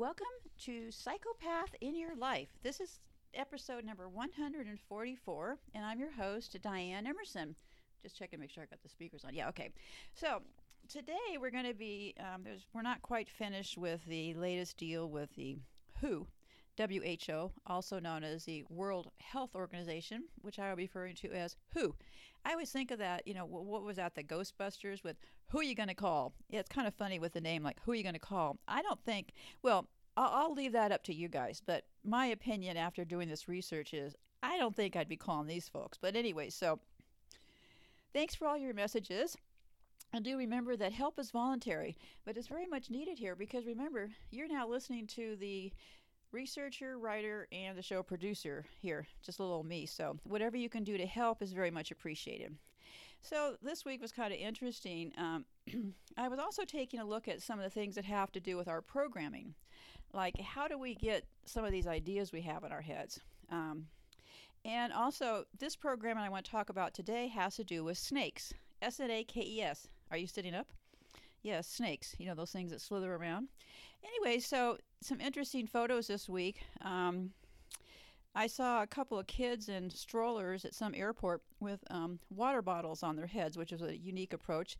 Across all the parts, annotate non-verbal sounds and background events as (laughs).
Welcome to Psychopath in Your Life. This is episode number 144, and I'm your host, Diane Emerson. Just checking to make sure I got the speakers on. Yeah, okay. So today we're going to be, um, we're not quite finished with the latest deal with the WHO, WHO, also known as the World Health Organization, which I will be referring to as WHO. I always think of that, you know, what was that, the Ghostbusters with who are you going to call? Yeah, it's kind of funny with the name, like who are you going to call? I don't think, well, I'll, leave that up to you guys, but my opinion after doing this research is I don't think I'd be calling these folks. But anyway, so thanks for all your messages. And do remember that help is voluntary, but it's very much needed here because remember, you're now listening to the researcher, writer, and the show producer here, just a little me. So, whatever you can do to help is very much appreciated. So, this week was kind of interesting. Um, (clears throat) I was also taking a look at some of the things that have to do with our programming. Like, how do we get some of these ideas we have in our heads? Um, and also, this program that I want to talk about today has to do with snakes. S N A K E S. Are you sitting up? Yes, snakes. You know, those things that slither around. Anyway, so some interesting photos this week. Um, I saw a couple of kids in strollers at some airport with um, water bottles on their heads, which is a unique approach.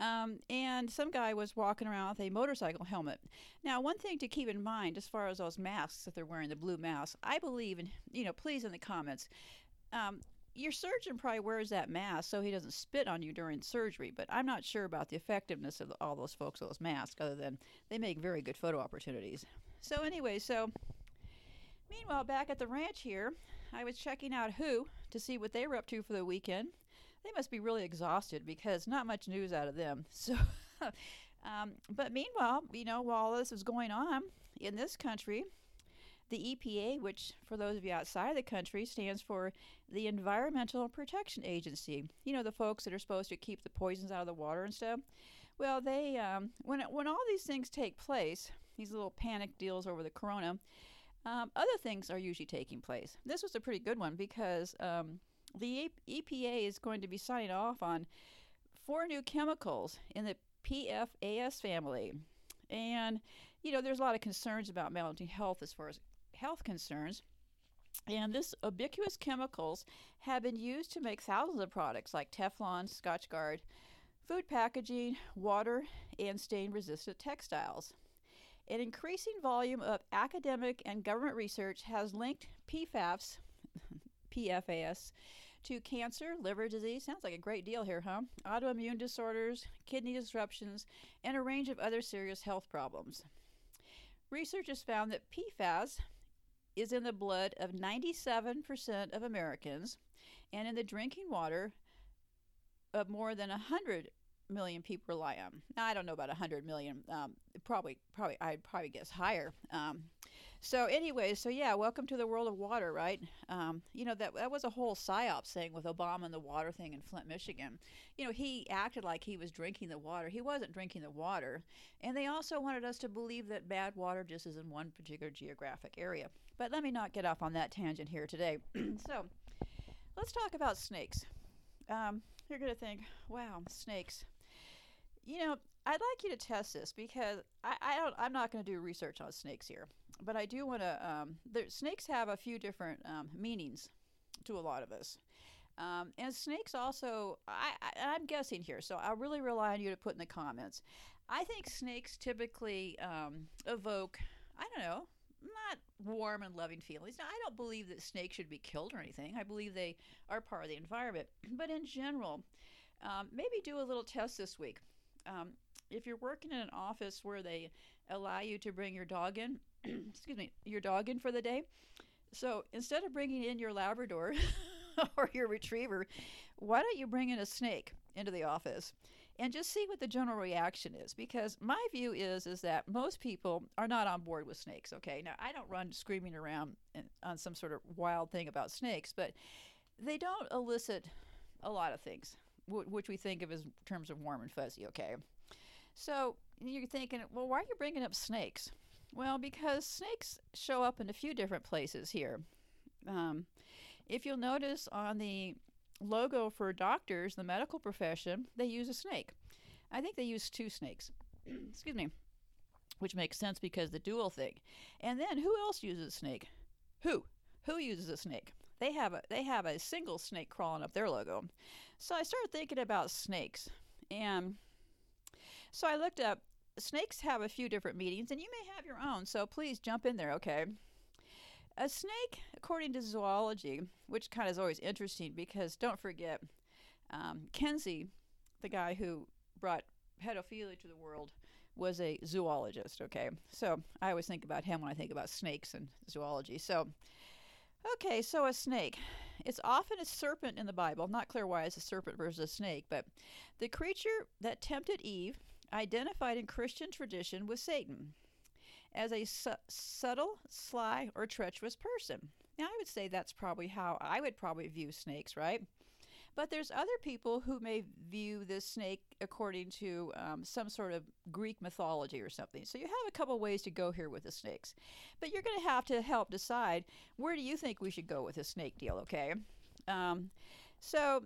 Um, and some guy was walking around with a motorcycle helmet. Now, one thing to keep in mind as far as those masks that they're wearing, the blue masks, I believe, and you know, please in the comments, um, your surgeon probably wears that mask so he doesn't spit on you during surgery, but I'm not sure about the effectiveness of all those folks with those masks, other than they make very good photo opportunities. So, anyway, so meanwhile, back at the ranch here, I was checking out WHO to see what they were up to for the weekend. They must be really exhausted because not much news out of them. (laughs) So, um, but meanwhile, you know, while all this is going on in this country, the EPA, which for those of you outside of the country stands for the Environmental Protection Agency. You know, the folks that are supposed to keep the poisons out of the water and stuff. Well, they um, when when all these things take place, these little panic deals over the corona, um, other things are usually taking place. This was a pretty good one because um, the EPA is going to be signing off on four new chemicals in the PFAS family. And, you know, there's a lot of concerns about mental health as far as health concerns. And this ubiquitous chemicals have been used to make thousands of products like Teflon, Scotchgard, food packaging, water, and stain resistant textiles. An increasing volume of academic and government research has linked PFAS, PFAS, to cancer, liver disease, sounds like a great deal here, huh? Autoimmune disorders, kidney disruptions, and a range of other serious health problems. Research has found that PFAS is in the blood of 97% of Americans and in the drinking water of more than 100 million people rely on. Now, I don't know about 100 million. Um, probably, probably, I'd probably guess higher. Um, so, anyway, so yeah, welcome to the world of water, right? Um, you know that that was a whole psyops thing with Obama and the water thing in Flint, Michigan. You know, he acted like he was drinking the water. He wasn't drinking the water, and they also wanted us to believe that bad water just is in one particular geographic area. But let me not get off on that tangent here today. (clears throat) so, let's talk about snakes. Um, you're going to think, wow, snakes you know, I'd like you to test this because I, I don't. I'm not going to do research on snakes here, but I do want to. Um, the snakes have a few different um, meanings to a lot of us. Um, and snakes also, I, I, am guessing here, so I really rely on you to put in the comments. I think snakes typically um, evoke, I don't know, not warm and loving feelings. Now, I don't believe that snakes should be killed or anything. I believe they are part of the environment. (clears throat) But in general, um, maybe do a little test this week um, if you're working in an office where they allow you to bring your dog in, (clears throat) excuse me, your dog in for the day. So instead of bringing in your Labrador (laughs) or your retriever, why don't you bring in a snake into the office and just see what the general reaction is? Because my view is is that most people are not on board with snakes. Okay, now I don't run screaming around on some sort of wild thing about snakes, but they don't elicit a lot of things which we think of as terms of warm and fuzzy, okay? So you're thinking, well, why are you bringing up snakes? Well, because snakes show up in a few different places here. Um, if you'll notice on the logo for doctors, the medical profession, they use a snake. I think they use two snakes. (clears throat) Excuse me. which makes sense because the dual thing. And then who else uses a snake? Who? Who uses a snake? They have a they have a single snake crawling up their logo. So I started thinking about snakes. And so I looked up snakes have a few different meanings and you may have your own, so please jump in there, okay? A snake, according to zoology, which kind of is always interesting because don't forget, um, Kinsey, the guy who brought pedophilia to the world, was a zoologist, okay? So I always think about him when I think about snakes and zoology. So, okay, so a snake. It's often a serpent in the Bible. Not clear why it's a serpent versus a snake, but the creature that tempted Eve, identified in Christian tradition with Satan as a su- subtle, sly, or treacherous person. Now, I would say that's probably how I would probably view snakes, right? But there's other people who may view this snake according to um, some sort of Greek mythology or something. So you have a couple ways to go here with the snakes. But you're going to have to help decide where do you think we should go with the snake deal, okay? Um, so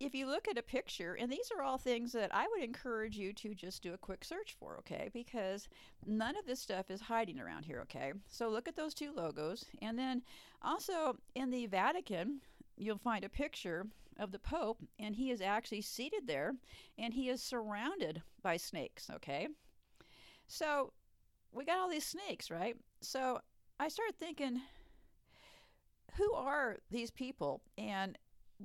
if you look at a picture, and these are all things that I would encourage you to just do a quick search for, okay? Because none of this stuff is hiding around here, okay? So look at those two logos. And then also in the Vatican, you'll find a picture of the Pope, and he is actually seated there, and he is surrounded by snakes, okay? So we got all these snakes, right? So I started thinking, who are these people? And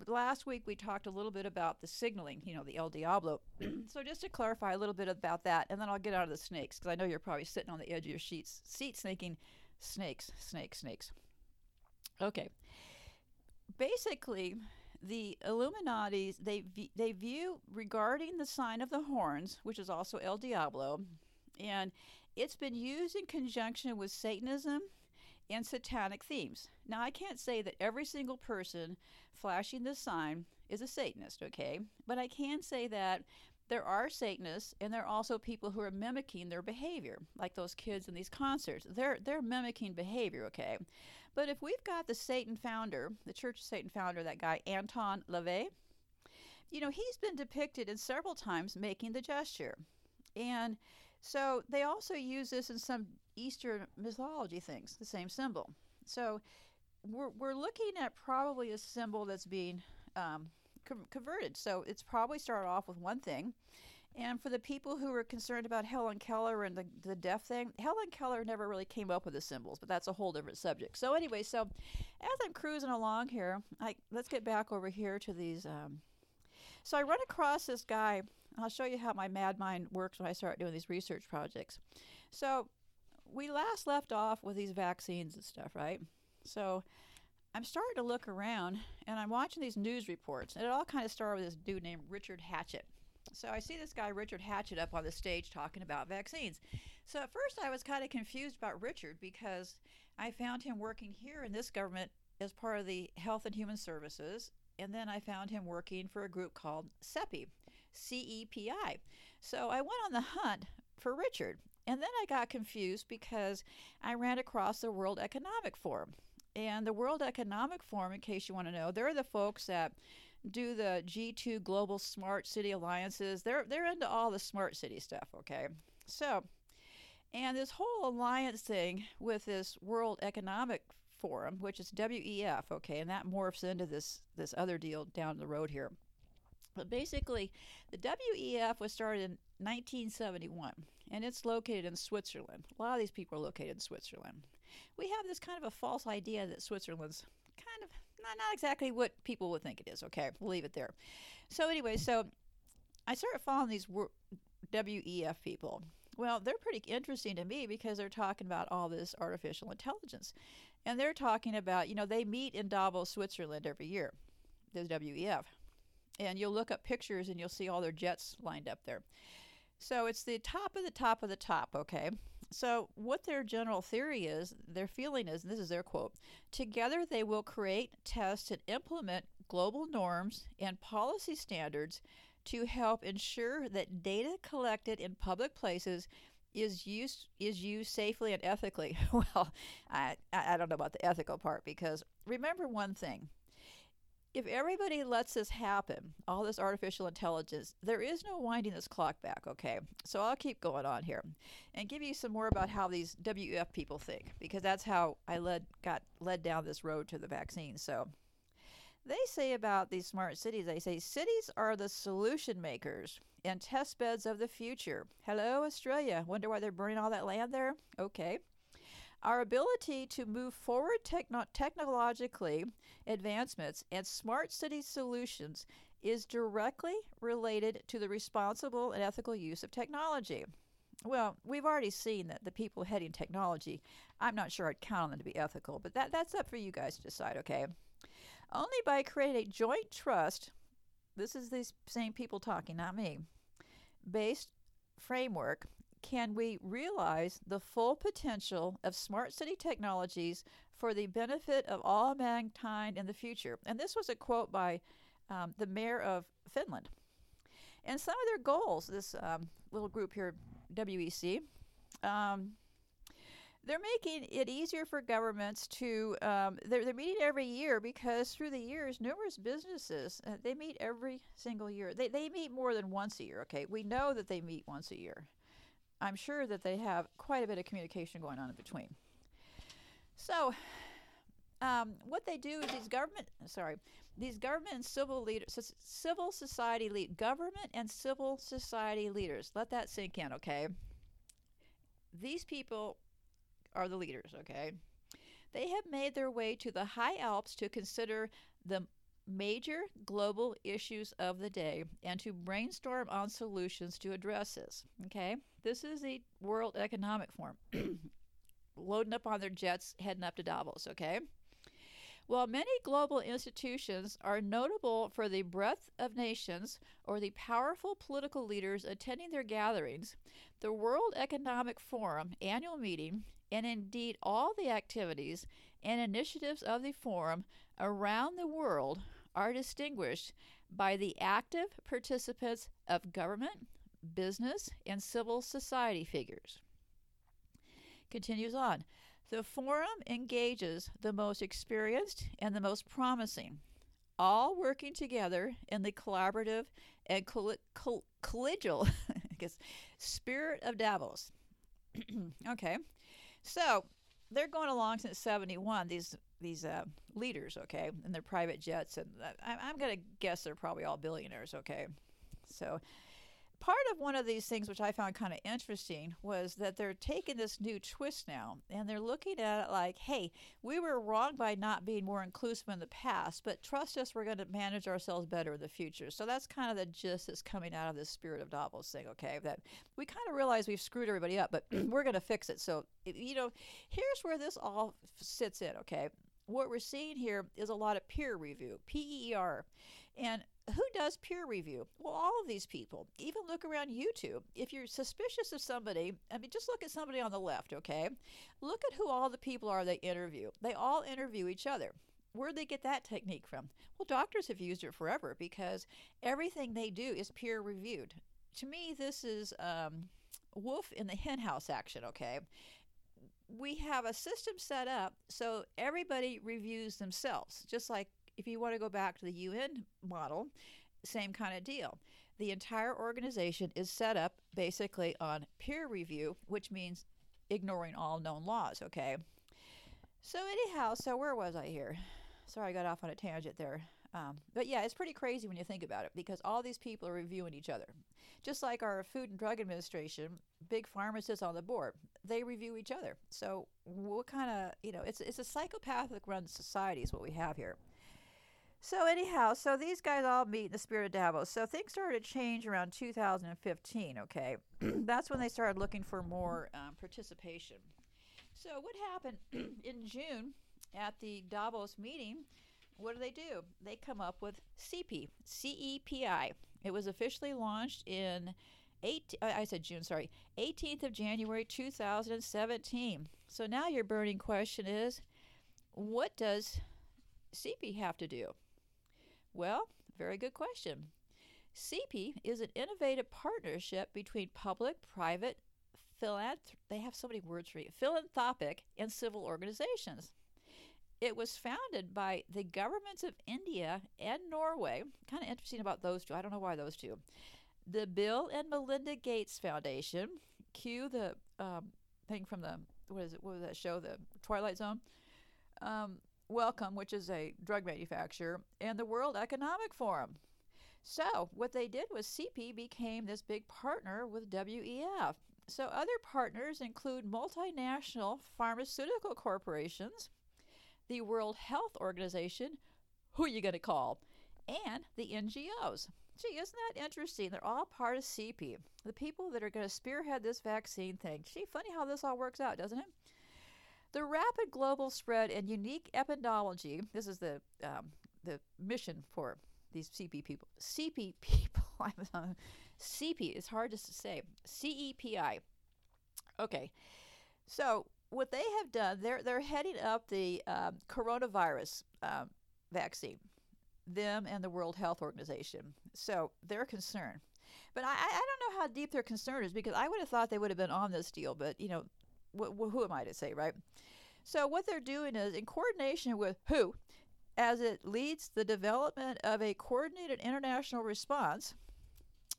last week we talked a little bit about the signaling, you know, the El Diablo. (clears throat) so just to clarify a little bit about that, and then I'll get out of the snakes because I know you're probably sitting on the edge of your sheets, seat snaking snakes, snakes, snakes. Okay. Basically, the Illuminati they they view regarding the sign of the horns, which is also El Diablo, and it's been used in conjunction with Satanism and satanic themes. Now, I can't say that every single person flashing this sign is a Satanist, okay? But I can say that there are Satanists and there are also people who are mimicking their behavior, like those kids in these concerts. They're they're mimicking behavior, okay? But if we've got the Satan founder, the Church of Satan founder, that guy Anton LaVey, you know, he's been depicted in several times making the gesture. And so they also use this in some Eastern mythology things, the same symbol. So we're, we're looking at probably a symbol that's being um, com- converted. So it's probably started off with one thing. And for the people who are concerned about Helen Keller and the, the deaf thing, Helen Keller never really came up with the symbols, but that's a whole different subject. So, anyway, so as I'm cruising along here, I, let's get back over here to these. Um, so, I run across this guy. I'll show you how my mad mind works when I start doing these research projects. So, we last left off with these vaccines and stuff, right? So I'm starting to look around and I'm watching these news reports, and it all kind of started with this dude named Richard Hatchett. So I see this guy, Richard Hatchett, up on the stage talking about vaccines. So at first I was kind of confused about Richard because I found him working here in this government as part of the Health and Human Services, and then I found him working for a group called CEPI, C E P I. So I went on the hunt for Richard, and then I got confused because I ran across the World Economic Forum. And the World Economic Forum, in case you want to know, they're the folks that do the G2 Global Smart City Alliances. They're they're into all the smart city stuff, okay? So, and this whole alliance thing with this World Economic Forum, which is WEF, okay, and that morphs into this this other deal down the road here. But basically, the WEF was started in 1971 and it's located in Switzerland. A lot of these people are located in Switzerland. We have this kind of a false idea that Switzerland's kind of not, not exactly what people would think it is. Okay, we'll leave it there. So, anyway, so I started following these WEF people. Well, they're pretty interesting to me because they're talking about all this artificial intelligence. And they're talking about, you know, they meet in Davos, Switzerland every year, the WEF. And you'll look up pictures and you'll see all their jets lined up there. So it's the top of the top of the top, okay? So, what their general theory is, their feeling is, and this is their quote together they will create, test, and implement global norms and policy standards to help ensure that data collected in public places is used is used safely and ethically. (laughs) well, I I don't know about the ethical part because remember one thing. If everybody lets this happen, all this artificial intelligence, there is no winding this clock back, okay? So I'll keep going on here and give you some more about how these WF people think because that's how I led got led down this road to the vaccine. So they say about these smart cities, they say cities are the solution makers and test beds of the future. Hello, Australia. Wonder why they're burning all that land there? Okay. Our ability to move forward techno- technologically advancements and smart city solutions is directly related to the responsible and ethical use of technology. Well, we've already seen that the people heading technology, I'm not sure I'd count on them to be ethical, but that, that's up for you guys to decide, okay? Only by creating a joint trust, this is these same people talking, not me, based framework can we realize the full potential of smart city technologies for the benefit of all mankind in the future? And this was a quote by um, the mayor of Finland. And some of their goals, this um, little group here, WEC, um, they're making it easier for governments to um, they're, they're meeting every year because through the years numerous businesses uh, they meet every single year they, they meet more than once a year okay we know that they meet once a year I'm sure that they have quite a bit of communication going on in between. So, um, what they do is these government, sorry, these government and civil leaders, civil society lead, government and civil society leaders. Let that sink in, okay? These people are the leaders, okay? They have made their way to the high Alps to consider the major global issues of the day and to brainstorm on solutions to address this. Okay? This is the World Economic Forum. (clears throat) Loading up on their jets, heading up to Davos, okay? While many global institutions are notable for the breadth of nations or the powerful political leaders attending their gatherings, the World Economic Forum annual meeting, and indeed all the activities and initiatives of the forum around the world are distinguished by the active participants of government, business, and civil society figures. Continues on. The forum engages the most experienced and the most promising, all working together in the collaborative and coll- coll- collegial (laughs) spirit of Davos. (clears throat) okay, so they're going along since 71 these these uh, leaders okay in their private jets and I, i'm going to guess they're probably all billionaires okay? So part of one of these things which i found kind of interesting was that they're taking this new twist now and they're looking at it like hey we were wrong by not being more inclusive in the past but trust us we're going to manage ourselves better in the future. So that's kind of the gist that's coming out of this spirit of davos thing okay? That we kind of realize we've screwed everybody up but (clears throat) we're going to fix it. So you know here's where this all sits in okay? What we're seeing here is a lot of peer review PEER. and who does peer review? Well, all of these people. Even look around YouTube. If you're suspicious of somebody, I mean, just look at somebody on the left, okay? Look at who all the people are they interview. They all interview each other. Where'd they get that technique from? Well, doctors have used it forever because everything they do is peer reviewed. To me, this is um, wolf in the henhouse action, okay? We have a system set up so everybody reviews themselves, just like if you want to go back to the UN model, same kind of deal. The entire organization is set up basically on peer review, which means ignoring all known laws, okay? So, anyhow, so where was I here? Sorry, I got off on a tangent there. Um, but yeah, it's pretty crazy when you think about it because all these people are reviewing each other. Just like our Food and Drug Administration, big pharmacists on the board, they review each other. So what kind of, you know, it's, it's a psychopathic run society is what we have here. So anyhow, so these guys all meet in the spirit of Davos. So things started to change around 2015. Okay, (clears throat) that's when they started looking for more um, participation. So what happened (clears throat) in June at the Davos meeting? What do they do? They come up with CEPI, C-E-P-I. It was officially launched in eight. Uh, I said June. Sorry, 18th of January 2017. So now your burning question is, what does CEPI have to do? Well, very good question. CEPI is an innovative partnership between public, private, philanthrop- they have so many words for you, philanthropic, and civil organizations. It was founded by the governments of India and Norway. Kind of interesting about those two. I don't know why those two. The Bill and Melinda Gates Foundation. Cue the um, thing from the what is it? What was that show? The Twilight Zone. Um, Wellcome, which is a drug manufacturer, and the World Economic Forum. So, what they did was CP became this big partner with WEF. So, other partners include multinational pharmaceutical corporations, the World Health Organization, who are you going to call, and the NGOs. Gee, isn't that interesting? They're all part of CP, the people that are going to spearhead this vaccine thing. Gee, funny how this all works out, doesn't it? The rapid global spread and unique epidemiology, this is the, um, the mission for these CP people. CP people. (laughs) CP is hard to say. CEPI. Okay. So what they have done, they're they're heading up the um, coronavirus um, vaccine. Them and the World Health Organization. So they're concerned. But I, I don't know how deep their concern is because I would have thought they would have been on this deal. But you know, wh- wh- who am I to say, right? So what they're doing is in coordination with who as it leads the development of a coordinated international response.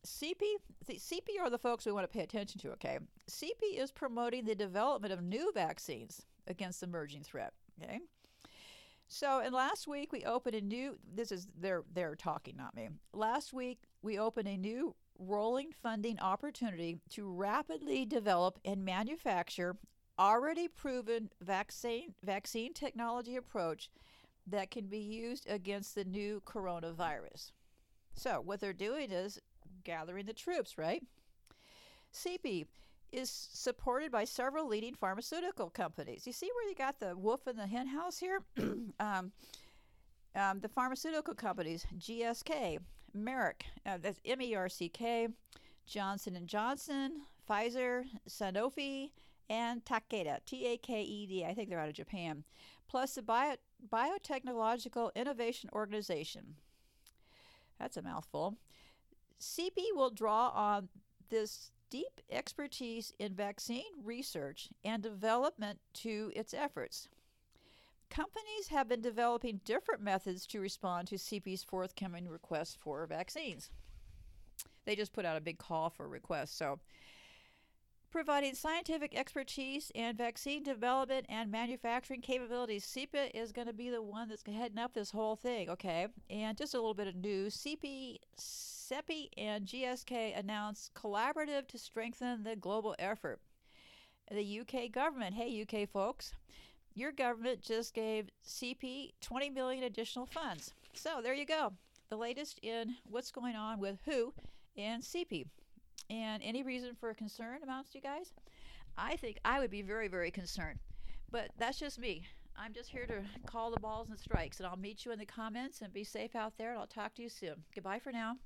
CP, the CP are the folks we want to pay attention to, okay? CP is promoting the development of new vaccines against the emerging threat, okay? So, and last week we opened a new, this is, they're, they're talking, not me. Last week we opened a new rolling funding opportunity to rapidly develop and manufacture already proven vaccine, vaccine technology approach that can be used against the new coronavirus. So, what they're doing is gathering the troops, right? CP is supported by several leading pharmaceutical companies. You see where you got the wolf in the hen house here? (clears throat) um, um, the pharmaceutical companies, GSK, Merck, uh, that's M-E-R-C-K, Johnson & Johnson, Pfizer, Sanofi, and Takeda, T-A-K-E-D. I think they're out of Japan plus the Bio- Biotechnological Innovation Organization. That's a mouthful. CP will draw on this deep expertise in vaccine research and development to its efforts. Companies have been developing different methods to respond to CP's forthcoming request for vaccines. They just put out a big call for requests. So providing scientific expertise and vaccine development and manufacturing capabilities. CEPA is going to be the one that's heading up this whole thing, okay? And just a little bit of news CP, CEPI, and GSK announced collaborative to strengthen the global effort. The UK government, hey, UK folks, your government just gave CP 20 million additional funds. So there you go. The latest in what's going on with WHO and CP. And any reason for concern amongst you guys? I think I would be very, very concerned. But that's just me. I'm just here to call the balls and strikes, and I'll meet you in the comments and be safe out there, and I'll talk to you soon. Goodbye for now.